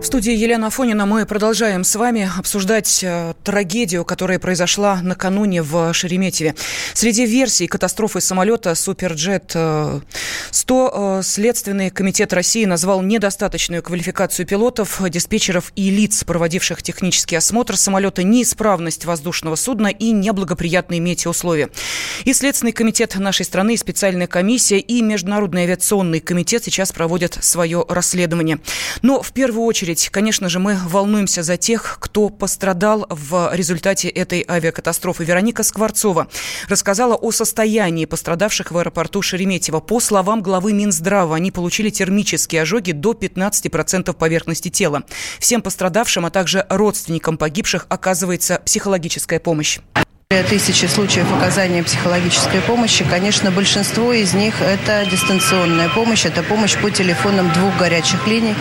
В студии Елена Афонина мы продолжаем с вами обсуждать э, трагедию, которая произошла накануне в Шереметьеве. Среди версий катастрофы самолета Суперджет 100 э, Следственный комитет России назвал недостаточную квалификацию пилотов, диспетчеров и лиц, проводивших технический осмотр самолета, неисправность воздушного судна и неблагоприятные метеоусловия. И Следственный комитет нашей страны, и специальная комиссия, и Международный авиационный комитет сейчас проводят свое расследование. Но в первую очередь очередь, конечно же, мы волнуемся за тех, кто пострадал в результате этой авиакатастрофы. Вероника Скворцова рассказала о состоянии пострадавших в аэропорту Шереметьево. По словам главы Минздрава, они получили термические ожоги до 15% поверхности тела. Всем пострадавшим, а также родственникам погибших оказывается психологическая помощь. Тысячи случаев оказания психологической помощи. Конечно, большинство из них – это дистанционная помощь. Это помощь по телефонам двух горячих линий,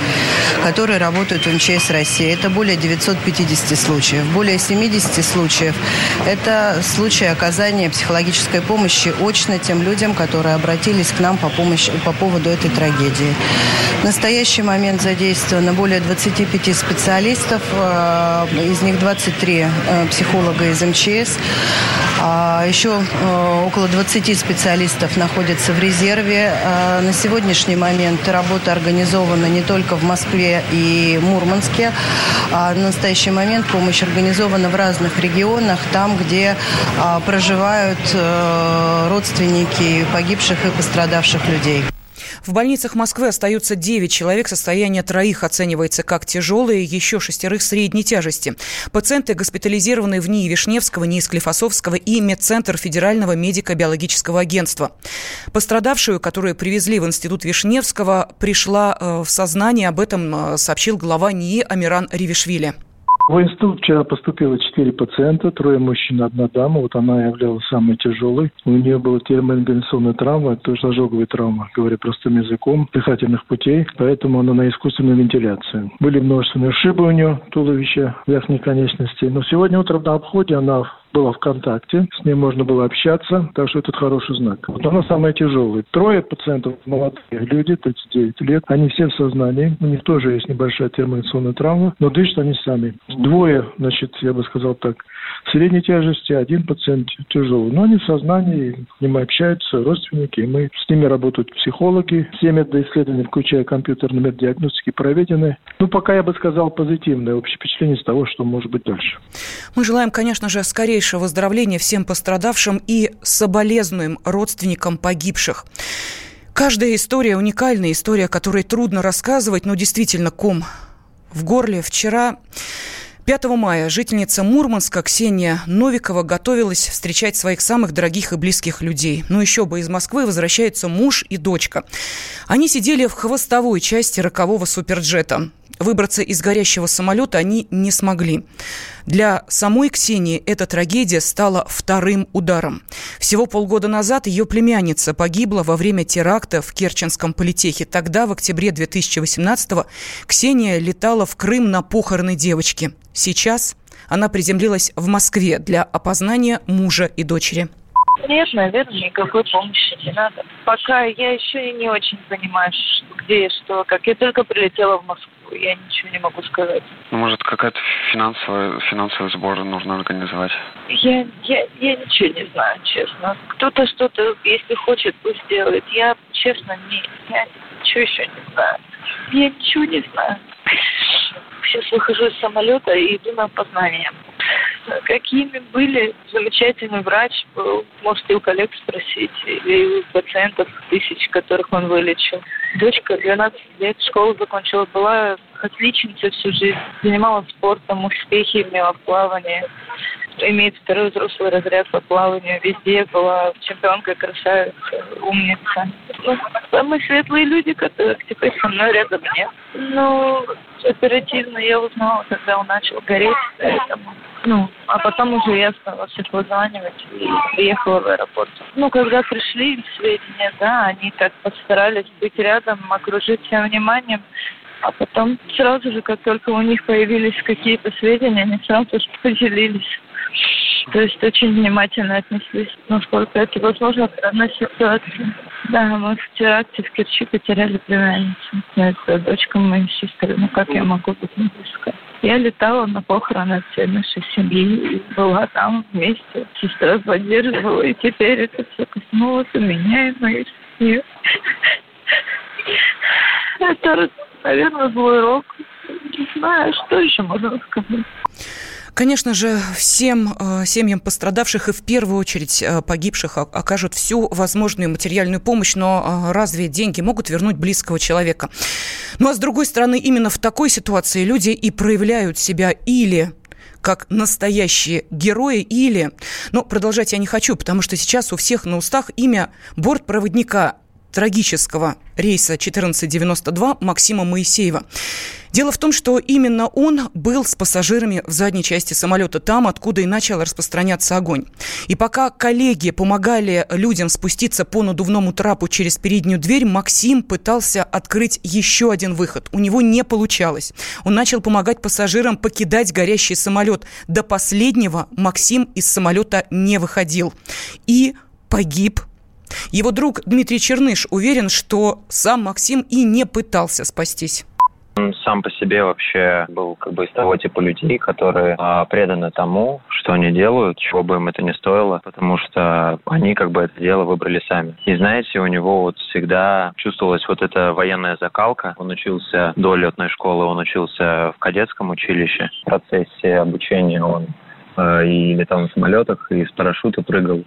которые работают в МЧС России. Это более 950 случаев. Более 70 случаев – это случаи оказания психологической помощи очно тем людям, которые обратились к нам по, помощи, по поводу этой трагедии. В настоящий момент задействовано более 25 специалистов, э, из них 23 э, психолога из МЧС – еще э, около 20 специалистов находятся в резерве. А на сегодняшний момент работа организована не только в Москве и Мурманске, а на настоящий момент помощь организована в разных регионах, там, где а, проживают э, родственники погибших и пострадавших людей. В больницах Москвы остаются 9 человек. Состояние троих оценивается как тяжелое, еще шестерых средней тяжести. Пациенты госпитализированы в НИИ Вишневского, НИИ Склифосовского и Медцентр Федерального медико-биологического агентства. Пострадавшую, которую привезли в Институт Вишневского, пришла э, в сознание. Об этом э, сообщил глава НИИ Амиран Ривишвили. В институт вчера поступило четыре пациента, трое мужчин, одна дама. Вот она являлась самой тяжелой. У нее была термоингаляционная травма, то есть ожоговая травма, говоря простым языком, дыхательных путей. Поэтому она на искусственную вентиляцию. Были множественные ушибы у нее туловища, верхней конечности. Но сегодня утром на обходе она была ВКонтакте, с ней можно было общаться, так что это хороший знак. Вот она самая тяжелая. Трое пациентов молодые люди, 39 лет, они все в сознании, у них тоже есть небольшая термоинфекционная травма, но дышат они сами. Двое, значит, я бы сказал так, средней тяжести, один пациент тяжелый. Но они в сознании, с ними общаются родственники, и мы с ними работают психологи. Все методы исследования, включая компьютерные методы диагностики, проведены. Ну, пока я бы сказал позитивное общее впечатление с того, что может быть дальше. Мы желаем, конечно же, скорейшего выздоровления всем пострадавшим и соболезнуем родственникам погибших. Каждая история уникальная, история, которой трудно рассказывать, но действительно ком в горле. Вчера 5 мая жительница Мурманска Ксения Новикова готовилась встречать своих самых дорогих и близких людей. Ну еще бы, из Москвы возвращаются муж и дочка. Они сидели в хвостовой части рокового суперджета. Выбраться из горящего самолета они не смогли. Для самой Ксении эта трагедия стала вторым ударом. Всего полгода назад ее племянница погибла во время теракта в Керченском политехе. Тогда, в октябре 2018-го, Ксения летала в Крым на похороны девочки. Сейчас она приземлилась в Москве для опознания мужа и дочери. Нет, наверное, никакой помощи не надо. Пока я еще не очень понимаю, где и что, как. Я только прилетела в Москву я ничего не могу сказать. Ну, может, какая-то финансовая, финансовый сбор нужно организовать? Я, я, я ничего не знаю, честно. Кто-то что-то, если хочет, пусть делает. Я, честно, не, я ничего еще не знаю. Я ничего не знаю. Сейчас выхожу из самолета и иду на опознание. Какими были? Замечательный врач был. Можете у коллег спросить. Или у пациентов тысяч, которых он вылечил. Дочка 12 лет, школу закончила, была отличницей всю жизнь. Занималась спортом, успехи имела в плавании имеет второй взрослый разряд по плаванию. Везде была чемпионка, красавица, умница. Ну, самые светлые люди, которых теперь со мной рядом нет. Ну, оперативно я узнала, когда он начал гореть, поэтому ну, а потом уже я стала всех вызванивать и приехала в аэропорт. Ну, когда пришли сведения, да, они так постарались быть рядом, окружить всем вниманием. А потом сразу же, как только у них появились какие-то сведения, они сразу же поделились. То есть очень внимательно отнеслись, насколько это возможно в данной ситуации. Да, мы в теракте в Керчи потеряли племянницу. Это дочка моей сестры. Ну как я могу быть не? Я летала на похороны всей нашей семьи и была там вместе. Сестра поддерживала, и теперь это все коснулось у меня и моей семьи. Это, наверное, злой рок. Не знаю, что еще можно сказать. Конечно же, всем э, семьям пострадавших и в первую очередь э, погибших окажут всю возможную материальную помощь, но э, разве деньги могут вернуть близкого человека? Ну а с другой стороны, именно в такой ситуации люди и проявляют себя или как настоящие герои или... Ну, продолжать я не хочу, потому что сейчас у всех на устах имя бортпроводника трагического рейса 1492 Максима Моисеева. Дело в том, что именно он был с пассажирами в задней части самолета, там, откуда и начал распространяться огонь. И пока коллеги помогали людям спуститься по надувному трапу через переднюю дверь, Максим пытался открыть еще один выход. У него не получалось. Он начал помогать пассажирам покидать горящий самолет. До последнего Максим из самолета не выходил. И погиб его друг Дмитрий Черныш уверен, что сам Максим и не пытался спастись. Он сам по себе вообще был как бы из того типа людей, которые а, преданы тому, что они делают, чего бы им это ни стоило, потому что они как бы это дело выбрали сами. И знаете, у него вот всегда чувствовалась вот эта военная закалка. Он учился до летной школы, он учился в кадетском училище. В процессе обучения он э, и летал на самолетах, и с парашюта прыгал.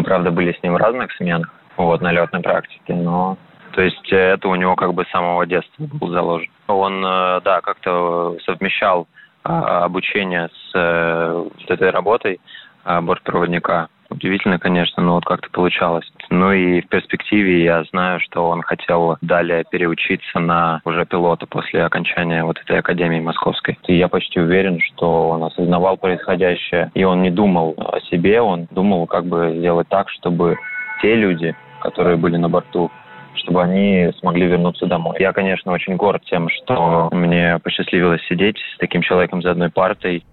Мы, правда, были с ним в разных сменах, вот, на летной практике, но... То есть это у него как бы с самого детства был заложен. Он, э, да, как-то совмещал а, обучение с э, этой работой а, бортпроводника. Удивительно, конечно, но вот как-то получалось. Ну и в перспективе я знаю, что он хотел далее переучиться на уже пилота после окончания вот этой академии московской. И я почти уверен, что он осознавал происходящее, и он не думал о себе, он думал, как бы сделать так, чтобы те люди, которые были на борту, чтобы они смогли вернуться домой. Я, конечно, очень горд тем, что мне посчастливилось сидеть с таким человеком за одной партой.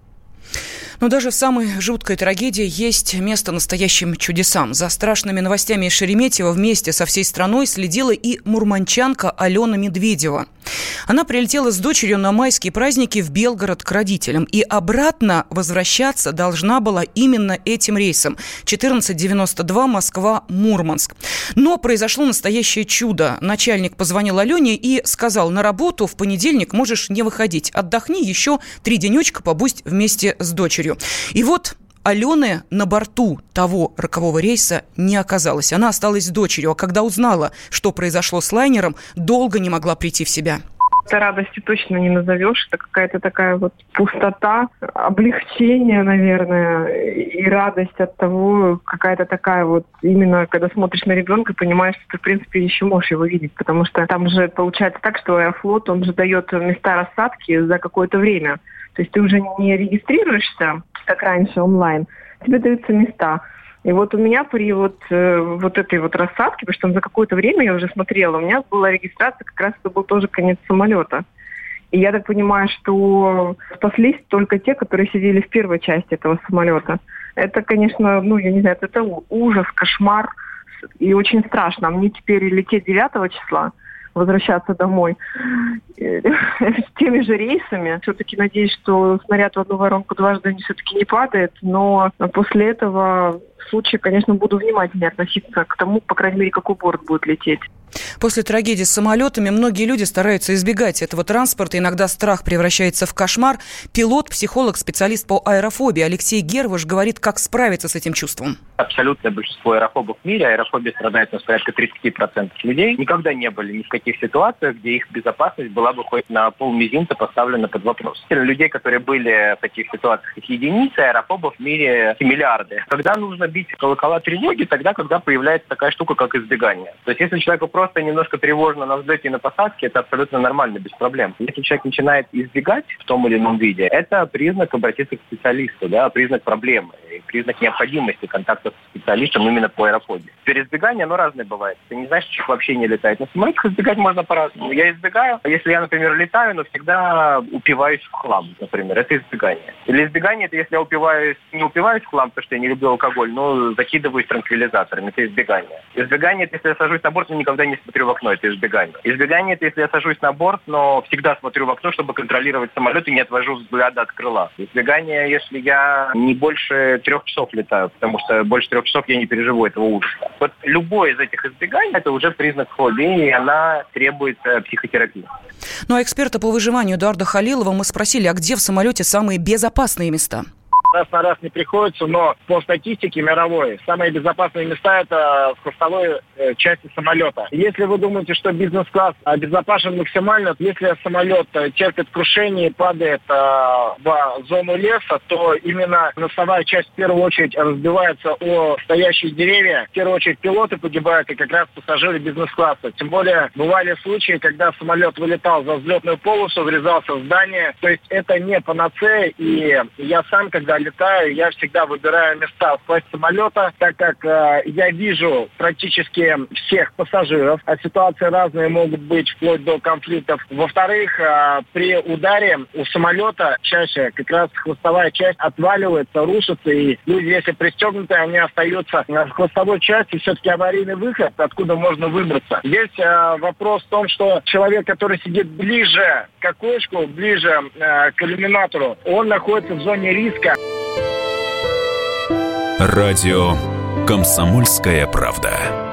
Но даже в самой жуткой трагедии есть место настоящим чудесам. За страшными новостями из Шереметьево вместе со всей страной следила и мурманчанка Алена Медведева. Она прилетела с дочерью на майские праздники в Белгород к родителям. И обратно возвращаться должна была именно этим рейсом. 1492 Москва-Мурманск. Но произошло настоящее чудо. Начальник позвонил Алене и сказал, на работу в понедельник можешь не выходить. Отдохни еще три денечка, побудь вместе с дочерью. И вот Алены на борту того рокового рейса не оказалось. Она осталась дочерью, а когда узнала, что произошло с лайнером, долго не могла прийти в себя. Это радостью точно не назовешь. Это какая-то такая вот пустота, облегчение, наверное, и радость от того, какая-то такая вот, именно когда смотришь на ребенка, понимаешь, что ты, в принципе, еще можешь его видеть. Потому что там же получается так, что Аэрофлот, он же дает места рассадки за какое-то время. То есть ты уже не регистрируешься, как раньше, онлайн, тебе даются места. И вот у меня при вот, э, вот этой вот рассадке, потому что за какое-то время я уже смотрела, у меня была регистрация, как раз это был тоже конец самолета. И я так понимаю, что спаслись только те, которые сидели в первой части этого самолета. Это, конечно, ну, я не знаю, это ужас, кошмар и очень страшно. Мне теперь лететь 9 числа, возвращаться домой с теми же рейсами. Все-таки надеюсь, что снаряд в одну воронку дважды все-таки не падает, но после этого случае, конечно, буду внимательнее относиться к тому, по крайней мере, какой борт будет лететь. После трагедии с самолетами многие люди стараются избегать этого транспорта. Иногда страх превращается в кошмар. Пилот, психолог, специалист по аэрофобии Алексей Герваш говорит, как справиться с этим чувством. Абсолютное большинство аэрофобов в мире, аэрофобия страдает у нас порядка 30% людей, никогда не были ни в каких ситуациях, где их безопасность была бы хоть на полмизинца поставлена под вопрос. Людей, которые были в таких ситуациях, их единицы, аэрофобов в мире миллиарды. Когда нужно бить колокола тревоги, тогда, когда появляется такая штука, как избегание. То есть если человеку просто немножко тревожно на взлете и на посадке, это абсолютно нормально, без проблем. Если человек начинает избегать в том или ином виде, это признак обратиться к специалисту, да, признак проблемы. и признак необходимости контакта с специалистом именно по аэрофобии. Теперь избегание, оно разное бывает. Ты не знаешь, человек вообще не летает. На самолетах избегать можно по-разному. Я избегаю. Если я, например, летаю, но всегда упиваюсь в хлам, например. Это избегание. Или избегание, это если я упиваюсь, не упиваюсь в хлам, потому что я не люблю алкоголь, но закидываюсь транквилизаторами. Это избегание. Избегание, это если я сажусь на борт, но никогда не смотрю в окно. Это избегание. Избегание, это если я сажусь на борт, но всегда смотрю в окно, чтобы контролировать самолет и не отвожу взгляда от крыла. Избегание, если я не больше трех часов летаю, потому что больше трех часов я не переживу этого ужаса. Вот любое из этих избеганий, это уже признак фобии, и она требует э, психотерапии. Ну а эксперта по выживанию Эдуарда Халилова мы спросили, а где в самолете самые безопасные места? Раз на раз не приходится, но по статистике мировой самые безопасные места это в хвостовой э, части самолета. Если вы думаете, что бизнес-класс обезопасен максимально, если самолет э, терпит крушение и падает э, в зону леса, то именно носовая часть в первую очередь разбивается о стоящие деревья. В первую очередь пилоты погибают и как раз пассажиры бизнес-класса. Тем более бывали случаи, когда самолет вылетал за взлетную полосу, врезался в здание. То есть это не панацея. И я сам, когда летаю, я всегда выбираю места в классе самолета, так как э, я вижу практически всех пассажиров, а ситуации разные могут быть вплоть до конфликтов. Во-вторых, э, при ударе у самолета чаще как раз хвостовая часть отваливается, рушится, и люди, если пристегнуты, они остаются в хвостовой части, все-таки аварийный выход, откуда можно выбраться. Здесь э, вопрос в том, что человек, который сидит ближе к окошку, ближе э, к иллюминатору, он находится в зоне риска. Радио «Комсомольская правда».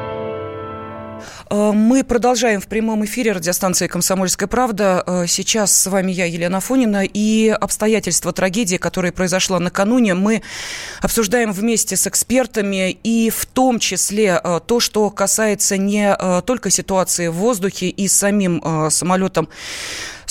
Э, мы продолжаем в прямом эфире радиостанции «Комсомольская правда». Э, сейчас с вами я, Елена Фонина, и обстоятельства трагедии, которая произошла накануне, мы обсуждаем вместе с экспертами, и в том числе э, то, что касается не только ситуации в воздухе и самим самолетом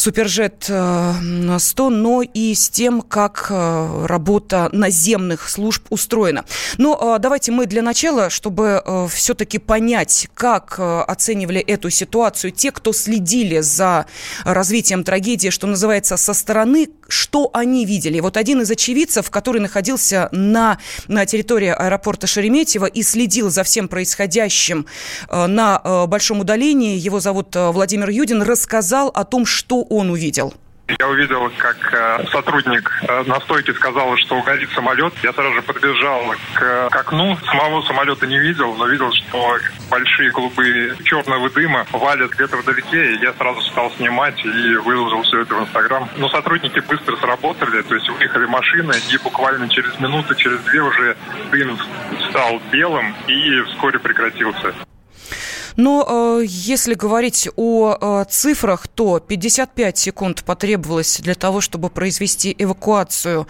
Суперджет 100, но и с тем, как э, работа наземных служб устроена. Но э, давайте мы для начала, чтобы э, все-таки понять, как оценивали эту ситуацию те, кто следили за развитием трагедии, что называется, со стороны, что они видели. Вот один из очевидцев, который находился на, на территории аэропорта Шереметьево и следил за всем происходящим на большом удалении, его зовут Владимир Юдин, рассказал о том, что он увидел? Я увидел, как э, сотрудник э, на стойке сказал, что угорит самолет. Я сразу же подбежал к, к окну. Самого самолета не видел, но видел, что большие клубы черного дыма валят где-то вдалеке. И я сразу стал снимать и выложил все это в Инстаграм. Но сотрудники быстро сработали, то есть выехали машины, и буквально через минуту, через две уже дым стал белым и вскоре прекратился. Но э, если говорить о э, цифрах, то 55 секунд потребовалось для того, чтобы произвести эвакуацию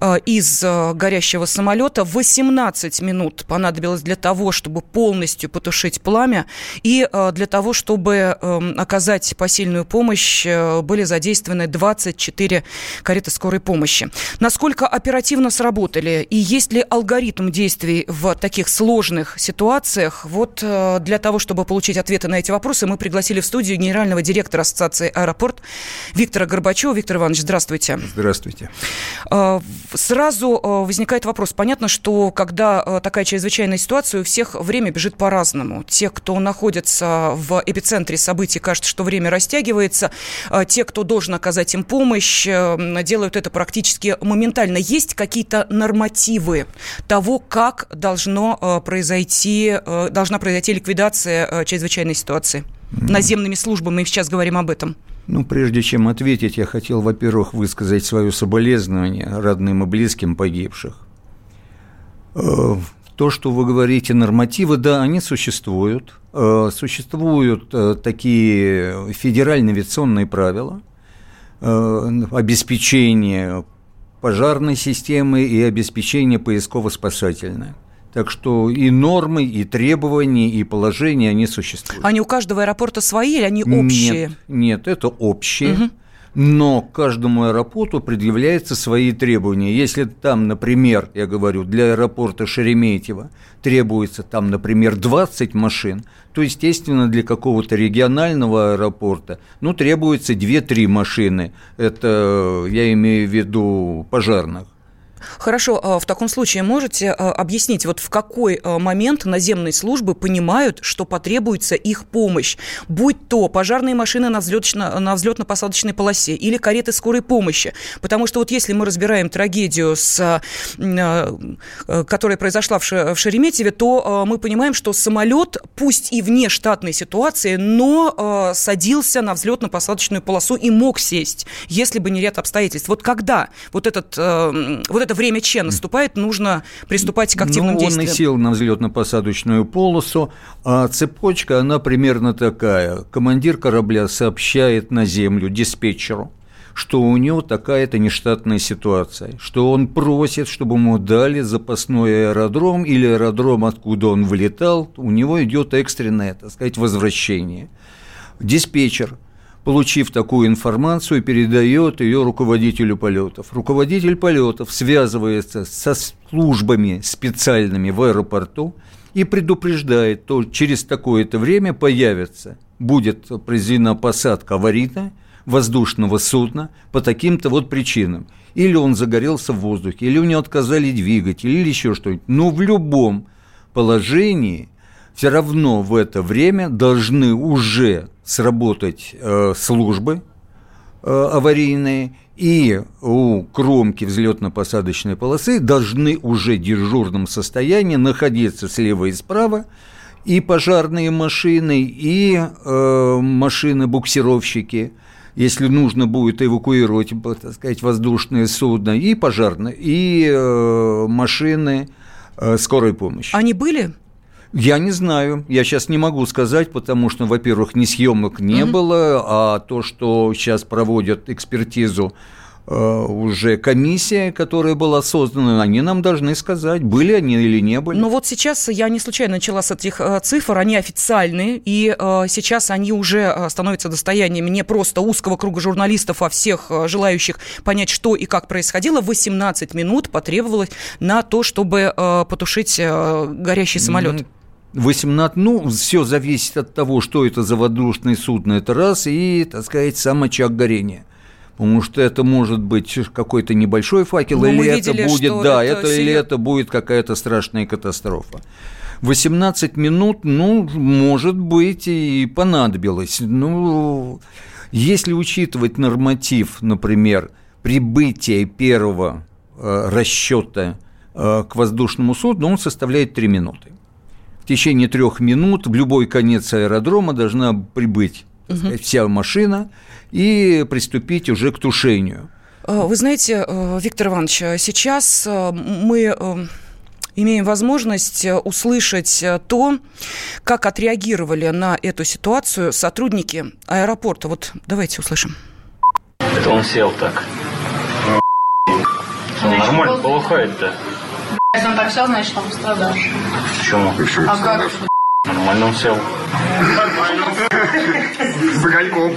э, из э, горящего самолета. 18 минут понадобилось для того, чтобы полностью потушить пламя. И э, для того, чтобы э, оказать посильную помощь, э, были задействованы 24 кареты скорой помощи. Насколько оперативно сработали и есть ли алгоритм действий в таких сложных ситуациях? Вот э, для того, чтобы чтобы получить ответы на эти вопросы, мы пригласили в студию генерального директора Ассоциации «Аэропорт» Виктора Горбачева. Виктор Иванович, здравствуйте. Здравствуйте. А, сразу а, возникает вопрос. Понятно, что когда а, такая чрезвычайная ситуация, у всех время бежит по-разному. Те, кто находится в эпицентре событий, кажется, что время растягивается. Те, кто должен оказать им помощь, делают это практически моментально. Есть какие-то нормативы того, как должно произойти, должна произойти ликвидация Э, чрезвычайной ситуации? Наземными службами, мы сейчас говорим об этом. Ну, прежде чем ответить, я хотел, во-первых, высказать свое соболезнование родным и близким погибших. Э, то, что вы говорите, нормативы, да, они существуют. Э, существуют такие федеральные авиационные правила обеспечения пожарной системы и обеспечения поисково-спасательной. Так что и нормы, и требования, и положения, они существуют. Они у каждого аэропорта свои или они общие? Нет, нет это общие. Угу но каждому аэропорту предъявляются свои требования. Если там, например, я говорю, для аэропорта Шереметьево требуется там, например, 20 машин, то, естественно, для какого-то регионального аэропорта, ну, требуется 2-3 машины. Это я имею в виду пожарных. Хорошо, а в таком случае можете а, объяснить, вот в какой а, момент наземные службы понимают, что потребуется их помощь, будь то пожарные машины на, взлетно, на взлетно-посадочной полосе или кареты скорой помощи, потому что вот если мы разбираем трагедию, с, которая произошла в Шереметьеве, то мы понимаем, что самолет, пусть и вне штатной ситуации, но садился на взлетно-посадочную полосу и мог сесть, если бы не ряд обстоятельств. Вот когда вот этот вот это время Че наступает, нужно приступать к активным ну, действиям. Он и сел на взлетно-посадочную полосу, а цепочка, она примерно такая. Командир корабля сообщает на землю диспетчеру, что у него такая-то нештатная ситуация, что он просит, чтобы ему дали запасной аэродром или аэродром, откуда он вылетал, у него идет экстренное, так сказать, возвращение. Диспетчер – получив такую информацию, передает ее руководителю полетов. Руководитель полетов связывается со службами специальными в аэропорту и предупреждает, что через такое-то время появится, будет произведена посадка аварийная воздушного судна по таким-то вот причинам. Или он загорелся в воздухе, или у него отказали двигатель, или еще что-нибудь. Но в любом положении все равно в это время должны уже сработать э, службы э, аварийные, и у кромки взлетно-посадочной полосы должны уже в дежурном состоянии находиться слева и справа и пожарные машины, и э, машины-буксировщики, если нужно будет эвакуировать, так сказать, воздушное судно, и пожарные, и э, машины э, скорой помощи. Они были? Я не знаю, я сейчас не могу сказать, потому что, во-первых, ни съемок не угу. было, а то, что сейчас проводят экспертизу э, уже комиссия, которая была создана, они нам должны сказать, были они или не были. Ну вот сейчас я не случайно начала с этих э, цифр, они официальные, и э, сейчас они уже становятся достоянием не просто узкого круга журналистов, а всех желающих понять, что и как происходило. 18 минут потребовалось на то, чтобы потушить горящий самолет. 18, ну, все зависит от того, что это за воздушное судно, это раз, и, так сказать, сам очаг горения. Потому что это может быть какой-то небольшой факел, Но или это видели, будет, да, это, это или это будет какая-то страшная катастрофа. 18 минут, ну, может быть, и понадобилось. Ну, если учитывать норматив, например, прибытия первого э, расчета э, к воздушному судну, он составляет 3 минуты в течение трех минут в любой конец аэродрома должна прибыть угу. сказать, вся машина и приступить уже к тушению. Э, вы знаете, э, Виктор Иванович, сейчас мы имеем возможность услышать то, как отреагировали на эту ситуацию сотрудники аэропорта. Вот давайте услышим. Это он сел так. Нормально полухает-то. Если он так сел, значит, он пострадал. Почему? А как? Нормально он сел. С огоньком.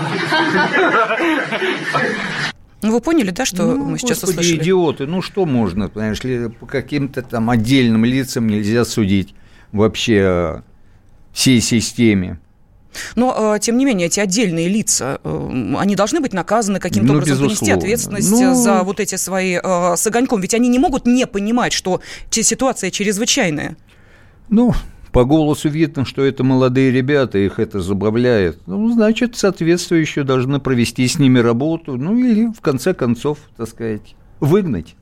Ну, вы поняли, да, что ну, мы сейчас господи, услышали? идиоты, ну что можно, понимаешь ли, по каким-то там отдельным лицам нельзя судить вообще всей системе. Но, э, тем не менее, эти отдельные лица, э, они должны быть наказаны каким-то ну, образом, безусловно. понести ответственность ну... за вот эти свои э, с огоньком. Ведь они не могут не понимать, что ситуация чрезвычайная. Ну, по голосу видно, что это молодые ребята, их это забавляет. Ну, значит, соответствующие должны провести с ними работу, ну или, в конце концов, так сказать, выгнать.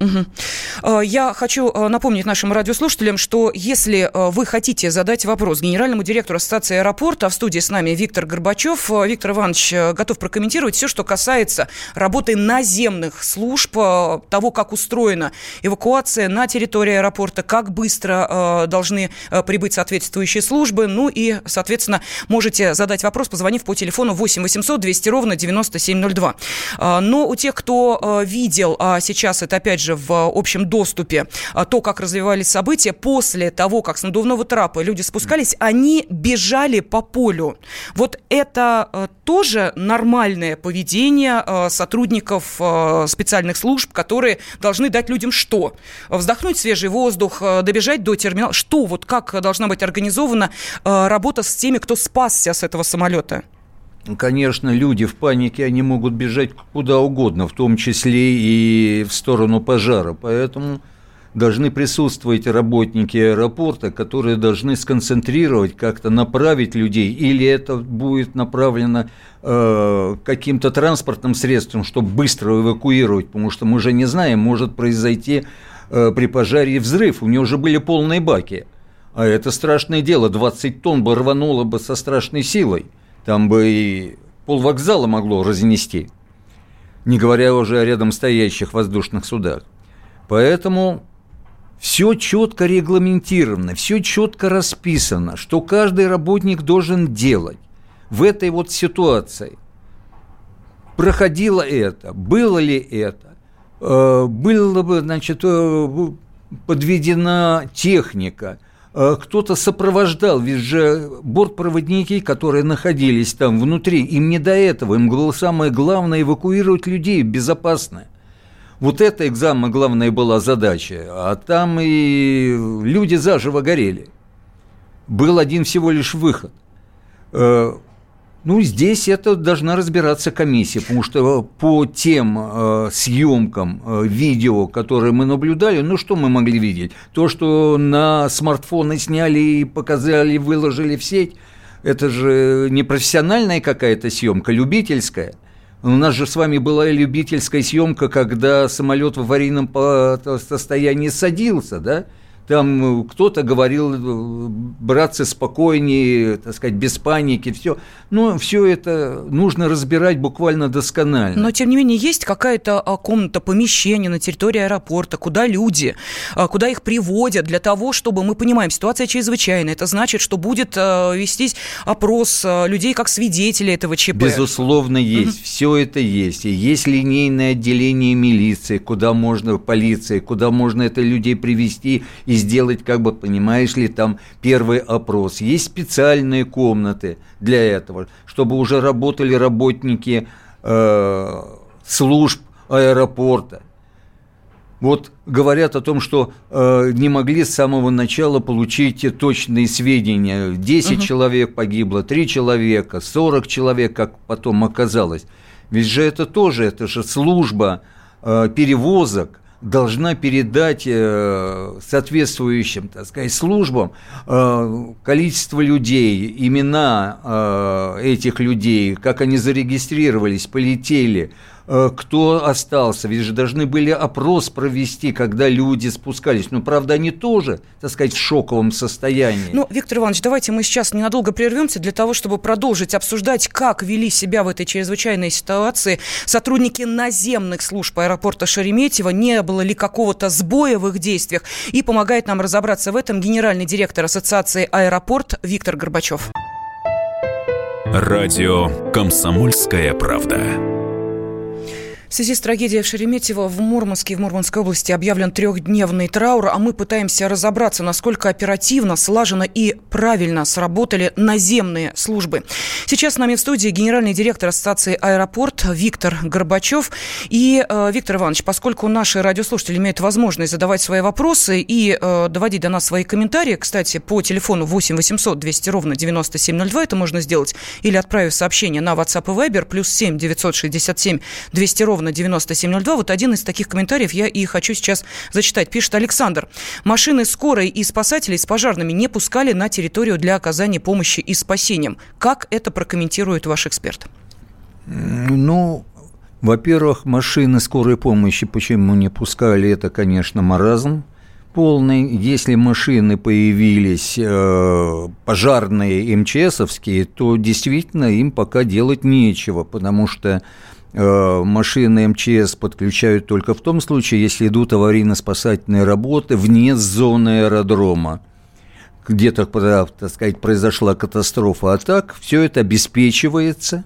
Угу. Я хочу э, напомнить нашим радиослушателям, что если э, вы хотите задать вопрос генеральному директору Ассоциации аэропорта, в студии с нами Виктор Горбачев, Виктор Иванович готов прокомментировать все, что касается работы наземных служб, того, как устроена эвакуация на территории аэропорта, как быстро должны прибыть соответствующие службы. Ну и, соответственно, можете задать вопрос, позвонив по телефону 8 800 200 ровно 9702. Но у тех, кто видел, а сейчас это опять же же в общем доступе а, то, как развивались события. После того, как с надувного трапа люди спускались, они бежали по полю. Вот это а, тоже нормальное поведение а, сотрудников специальных служб, которые должны дать людям что? Вздохнуть свежий воздух, добежать до терминала. Что, вот как должна быть организована работа с теми, кто спасся с этого самолета? Конечно, люди в панике, они могут бежать куда угодно, в том числе и в сторону пожара. Поэтому должны присутствовать работники аэропорта, которые должны сконцентрировать, как-то направить людей, или это будет направлено э, каким-то транспортным средством, чтобы быстро эвакуировать, потому что мы же не знаем, может произойти э, при пожаре взрыв, у него уже были полные баки. А это страшное дело, 20 тонн бы рвануло бы со страшной силой, там бы и полвокзала могло разнести, не говоря уже о рядом стоящих воздушных судах. Поэтому все четко регламентировано, все четко расписано, что каждый работник должен делать в этой вот ситуации. Проходило это, было ли это, э, было бы, значит, э, подведена техника, кто-то сопровождал, ведь же бортпроводники, которые находились там внутри, им не до этого, им было самое главное эвакуировать людей безопасно. Вот это экзамен главная была задача, а там и люди заживо горели. Был один всего лишь выход. Э, ну, здесь это должна разбираться комиссия, потому что по тем э, съемкам э, видео, которые мы наблюдали, ну, что мы могли видеть? То, что на смартфоны сняли и показали, выложили в сеть, это же не профессиональная какая-то съемка, любительская – у нас же с вами была любительская съемка, когда самолет в аварийном состоянии садился, да? Там э, кто-то говорил, э, братцы, спокойнее, так сказать, без паники, все. Но все это нужно разбирать буквально досконально. Но, тем не менее, есть какая-то а, комната, помещение на территории аэропорта, куда люди, а, куда их приводят для того, чтобы мы понимаем, ситуация чрезвычайная. Это значит, что будет а, вестись опрос людей как свидетелей этого ЧП. Безусловно, есть. Угу. Все это есть. И есть линейное отделение милиции, куда можно, полиции, куда можно это людей привести и сделать, как бы, понимаешь ли, там первый опрос. Есть специальные комнаты для этого, чтобы уже работали работники э, служб аэропорта. Вот говорят о том, что э, не могли с самого начала получить точные сведения. 10 угу. человек погибло, 3 человека, 40 человек, как потом оказалось. Ведь же это тоже, это же служба э, перевозок должна передать э, соответствующим, так сказать, службам э, количество людей, имена э, этих людей, как они зарегистрировались, полетели, кто остался. Ведь же должны были опрос провести, когда люди спускались. Но, правда, они тоже, так сказать, в шоковом состоянии. Ну, Виктор Иванович, давайте мы сейчас ненадолго прервемся для того, чтобы продолжить обсуждать, как вели себя в этой чрезвычайной ситуации сотрудники наземных служб аэропорта Шереметьево, не было ли какого-то сбоя в их действиях. И помогает нам разобраться в этом генеральный директор Ассоциации «Аэропорт» Виктор Горбачев. Радио «Комсомольская правда». В связи с трагедией в Шереметьево в Мурманске и в Мурманской области объявлен трехдневный траур, а мы пытаемся разобраться, насколько оперативно, слаженно и правильно сработали наземные службы. Сейчас с нами в студии генеральный директор Ассоциации «Аэропорт» Виктор Горбачев. И, э, Виктор Иванович, поскольку наши радиослушатели имеют возможность задавать свои вопросы и э, доводить до нас свои комментарии, кстати, по телефону 8 800 200 ровно 9702 это можно сделать, или отправив сообщение на WhatsApp и Viber, плюс 7 967 200 ровно ровно 9702. Вот один из таких комментариев я и хочу сейчас зачитать. Пишет Александр. Машины скорой и спасателей с пожарными не пускали на территорию для оказания помощи и спасением. Как это прокомментирует ваш эксперт? Ну, во-первых, машины скорой помощи почему не пускали, это, конечно, маразм полный. Если машины появились э, пожарные МЧСовские, то действительно им пока делать нечего, потому что машины МЧС подключают только в том случае, если идут аварийно-спасательные работы вне зоны аэродрома. Где-то, так сказать, произошла катастрофа, а так все это обеспечивается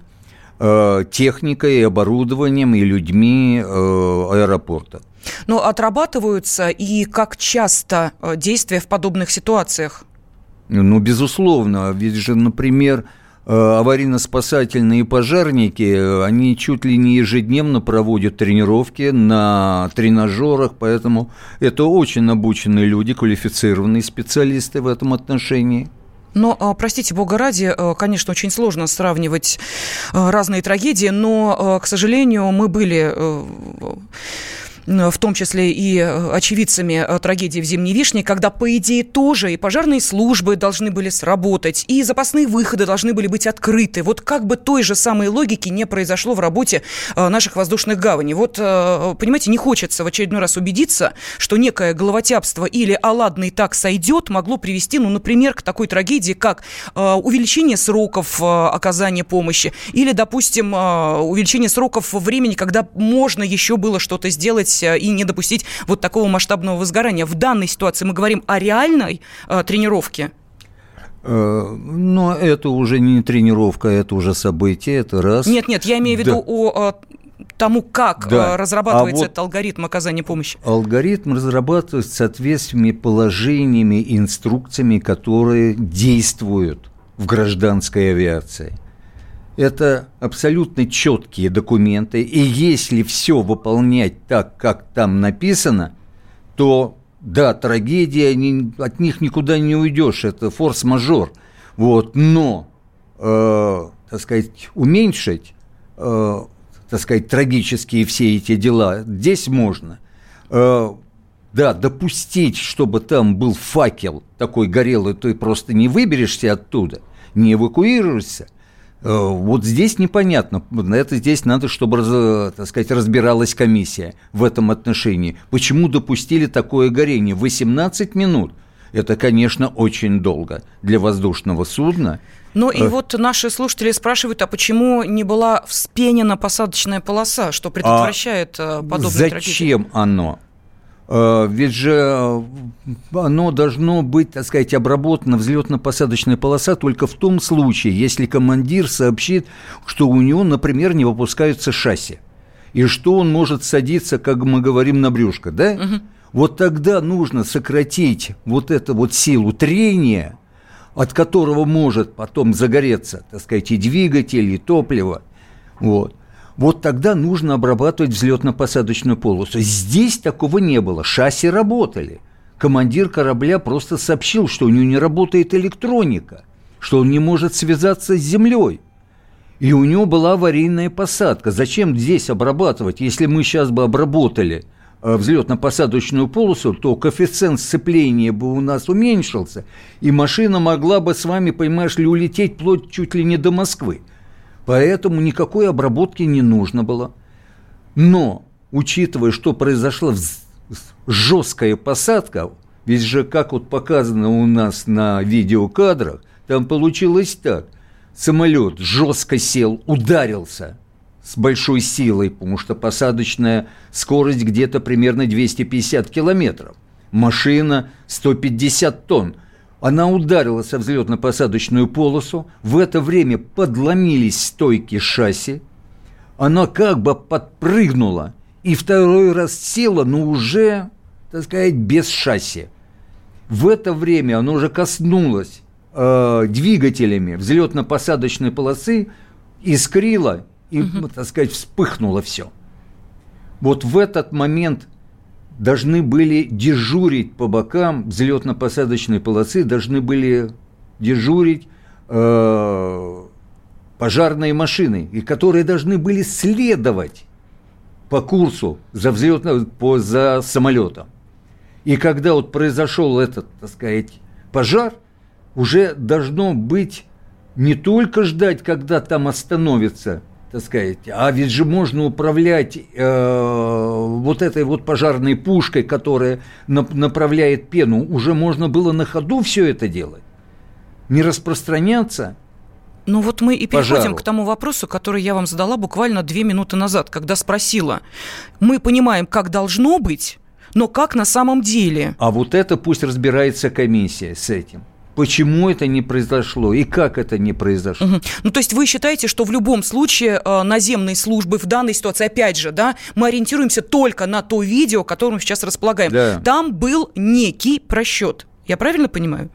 э, техникой, оборудованием и людьми э, аэропорта. Но отрабатываются и как часто действия в подобных ситуациях? Ну, безусловно. Ведь же, например, Э, аварийно-спасательные пожарники, э, они чуть ли не ежедневно проводят тренировки на тренажерах, поэтому это очень обученные люди, квалифицированные специалисты в этом отношении. Но, а, простите, бога ради, э, конечно, очень сложно сравнивать э, разные трагедии, но, э, к сожалению, мы были в том числе и э, очевидцами э, трагедии в Зимней Вишне, когда, по идее, тоже и пожарные службы должны были сработать, и запасные выходы должны были быть открыты. Вот как бы той же самой логики не произошло в работе э, наших воздушных гаваней. Вот, понимаете, не хочется в очередной раз убедиться, что некое головотяпство или «аладный так сойдет» могло привести, ну, например, к такой трагедии, как увеличение сроков оказания помощи или, допустим, увеличение сроков времени, когда можно еще было что-то сделать сделать э, и не допустить вот такого масштабного возгорания. В данной ситуации мы говорим о реальной э, тренировке. Э, но это уже не тренировка, это уже событие, это раз. Нет, нет, я имею в виду да. о тому, как да. разрабатывается а вот этот алгоритм оказания помощи? Алгоритм разрабатывается соответствиями положениями, инструкциями, которые действуют в гражданской авиации это абсолютно четкие документы, и если все выполнять так, как там написано, то да, трагедия, они, от них никуда не уйдешь, это форс-мажор. Вот, но, э, так сказать, уменьшить, э, так сказать, трагические все эти дела здесь можно. Э, да, допустить, чтобы там был факел такой горелый, ты просто не выберешься оттуда, не эвакуируешься. Э, вот здесь непонятно. Это здесь надо, чтобы, так сказать, разбиралась комиссия в этом отношении. Почему допустили такое горение? 18 минут. Это, конечно, очень долго для воздушного судна. Ну и э. вот наши слушатели спрашивают, а почему не была вспенена посадочная полоса, что предотвращает а подобные зачем трагедии? Зачем оно? Э, ведь же э, оно должно быть, так сказать, обработано взлетно-посадочная полоса только в том случае, если командир сообщит, что у него, например, не выпускаются шасси, и что он может садиться, как мы говорим, на брюшко, да? Угу. Вот тогда нужно сократить вот эту вот силу трения, от которого может потом загореться, так сказать, и двигатель, и топливо. Вот вот тогда нужно обрабатывать взлетно-посадочную полосу. Здесь такого не было, шасси работали. Командир корабля просто сообщил, что у него не работает электроника, что он не может связаться с землей. И у него была аварийная посадка. Зачем здесь обрабатывать? Если мы сейчас бы обработали э, взлетно-посадочную полосу, то коэффициент сцепления бы у нас уменьшился, и машина могла бы с вами, понимаешь ли, улететь плоть чуть ли не до Москвы. Поэтому никакой обработки не нужно было. Но, учитывая, что произошла жесткая посадка, ведь же, как вот показано у нас на видеокадрах, там получилось так. Самолет жестко сел, ударился с большой силой, потому что посадочная скорость где-то примерно 250 километров. Машина 150 тонн. Она ударилась о взлетно-посадочную полосу, в это время подломились стойки шасси, она как бы подпрыгнула и второй раз села, но уже, так сказать, без шасси. В это время она уже коснулась э, двигателями взлетно-посадочной полосы, искрила и, угу. так сказать, вспыхнуло все. Вот в этот момент должны были дежурить по бокам взлетно-посадочной полосы, должны были дежурить э, пожарные машины, и которые должны были следовать по курсу за взлетно, по, за самолетом. И когда вот произошел этот, так сказать, пожар, уже должно быть не только ждать, когда там остановится так сказать, а ведь же можно управлять э, вот этой вот пожарной пушкой, которая на, направляет пену, уже можно было на ходу все это делать, не распространяться. Ну вот мы и переходим пожару. к тому вопросу, который я вам задала буквально две минуты назад, когда спросила. Мы понимаем, как должно быть, но как на самом деле? А вот это пусть разбирается комиссия с этим почему это не произошло и как это не произошло. Угу. Ну, то есть вы считаете, что в любом случае э, наземные службы в данной ситуации, опять же, да, мы ориентируемся только на то видео, которым сейчас располагаем. Да. Там был некий просчет. Я правильно понимаю?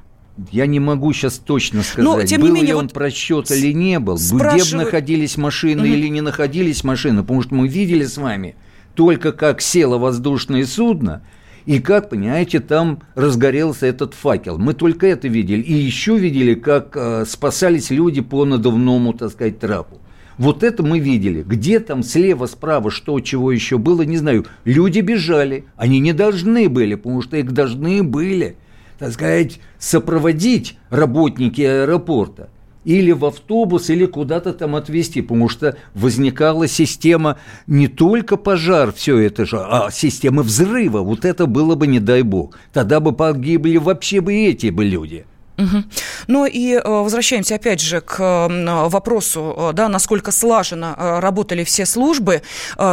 Я не могу сейчас точно сказать, Но, тем был не менее, ли он вот просчет или не был, спрашиваю... где находились машины угу. или не находились машины, потому что мы видели с вами только как село воздушное судно, И как, понимаете, там разгорелся этот факел. Мы только это видели. И еще видели, как э, спасались люди по надувному, так сказать, трапу. Вот это мы видели. Где там слева, справа, что, чего еще было, не знаю. Люди бежали. Они не должны были, потому что их должны были, так сказать, сопроводить работники аэропорта или в автобус, или куда-то там отвезти, потому что возникала система не только пожар, все это же, а система взрыва. Вот это было бы, не дай бог. Тогда бы погибли вообще бы эти бы люди. Угу. Ну и э, возвращаемся опять же к вопросу, э, да, насколько слаженно э, работали все службы.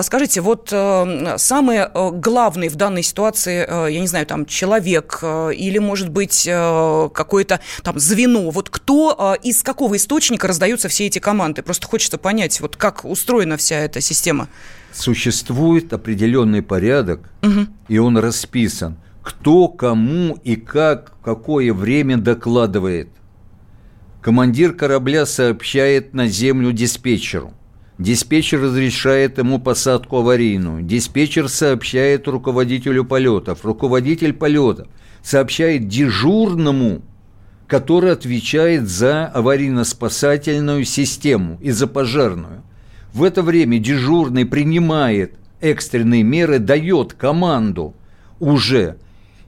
Скажите, вот самый главный в данной ситуации, я не знаю, там человек или, может быть, какое-то там звено, вот кто из какого источника раздаются все эти команды? Просто хочется понять, вот как устроена вся эта система. Существует определенный порядок, угу. и он расписан – кто кому и как в какое время докладывает. Командир корабля сообщает на землю диспетчеру. Диспетчер разрешает ему посадку аварийную. Диспетчер сообщает руководителю полетов. Руководитель полетов сообщает дежурному, который отвечает за аварийно-спасательную систему и за пожарную. В это время дежурный принимает экстренные меры, дает команду уже –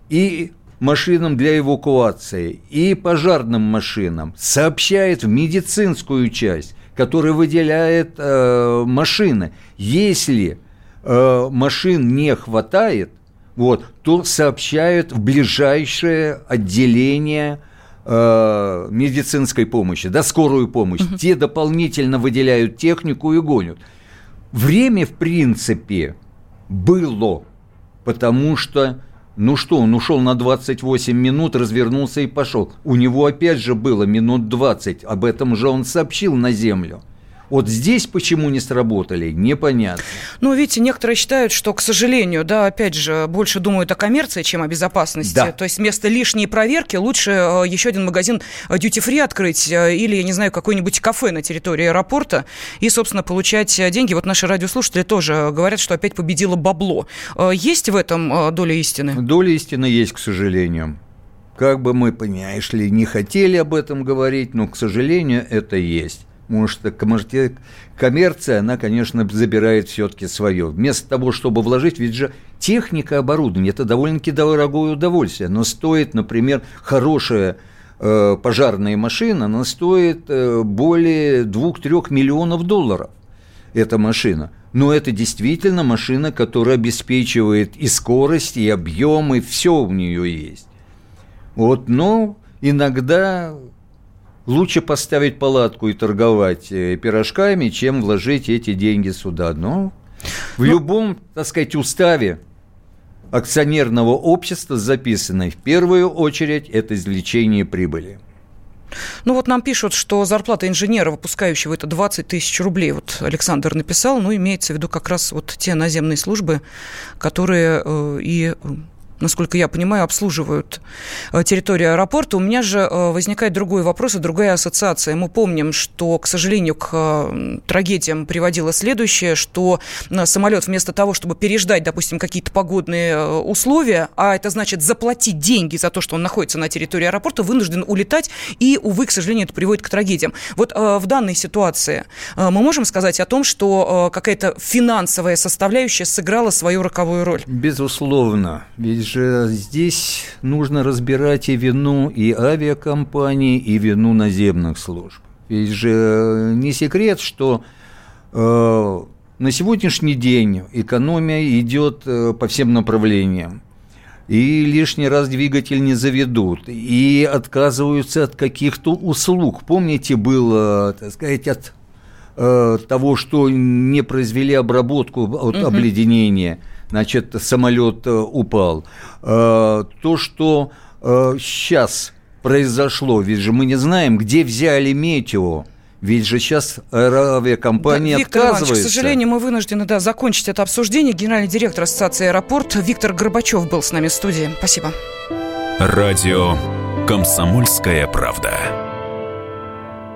и машинам для эвакуации, и пожарным машинам, сообщает в медицинскую часть, которая выделяет э, машины. Если э, машин не хватает, вот, то сообщают в ближайшее отделение э, медицинской помощи, да, скорую помощь. Угу. Те дополнительно выделяют технику и гонят. Время, в принципе, было, потому что ну что, он ушел на 28 минут, развернулся и пошел. У него опять же было минут 20. Об этом же он сообщил на землю. Вот здесь почему не сработали, непонятно. Ну, видите, некоторые считают, что, к сожалению, да, опять же, больше думают о коммерции, чем о безопасности. Да. То есть вместо лишней проверки лучше э, еще один магазин duty free открыть э, или, я не знаю, какое-нибудь кафе на территории аэропорта и, собственно, получать э, деньги. Вот наши радиослушатели тоже говорят, что опять победило бабло. Есть в этом доля истины? Доля истины есть, к сожалению. Как бы мы, понимаешь ли, не хотели об этом говорить, но, к сожалению, это есть. Потому что коммерция, она, конечно, забирает все-таки свое. Вместо того, чтобы вложить, ведь же техника оборудование – это довольно-таки дорогое удовольствие. Но стоит, например, хорошая э, пожарная машина, она стоит э, более 2-3 миллионов долларов. Эта машина. Но это действительно машина, которая обеспечивает и скорость, и объем, и все у нее есть. Вот, но иногда лучше поставить палатку и торговать э, пирожками, чем вложить эти деньги сюда. Но в ну, любом, так сказать, уставе акционерного общества записано в первую очередь это извлечение прибыли. Ну вот нам пишут, что зарплата инженера, выпускающего это 20 тысяч рублей. Вот Александр написал, ну имеется в виду как раз вот те наземные службы, которые э, и насколько я понимаю, обслуживают э, территорию аэропорта. У меня же э, возникает другой вопрос и другая ассоциация. Мы помним, что, к сожалению, к э, трагедиям приводило следующее, что самолет вместо того, чтобы переждать, допустим, какие-то погодные условия, а это значит заплатить деньги за то, что он находится на территории аэропорта, вынужден улетать, и, увы, к сожалению, это приводит к трагедиям. Вот в данной ситуации мы можем сказать о том, что какая-то финансовая составляющая сыграла свою роковую роль? Безусловно. Ведь же здесь нужно разбирать и вину и авиакомпаний, и вину наземных служб. Ведь же не секрет, что э, на сегодняшний день экономия идет э, по всем направлениям. И лишний раз двигатель не заведут, и отказываются от каких-то услуг. Помните, было, так сказать, от э, того, что не произвели обработку от угу. обледенения – значит, самолет э, упал. Э, то, что сейчас э, произошло, ведь же мы не знаем, где взяли метео. Ведь же сейчас авиакомпания да, Виктор отказывается. Иванович, к сожалению, мы вынуждены да, закончить это обсуждение. Генеральный директор Ассоциации «Аэропорт» Виктор Горбачев был с нами в студии. Спасибо. Радио «Комсомольская правда».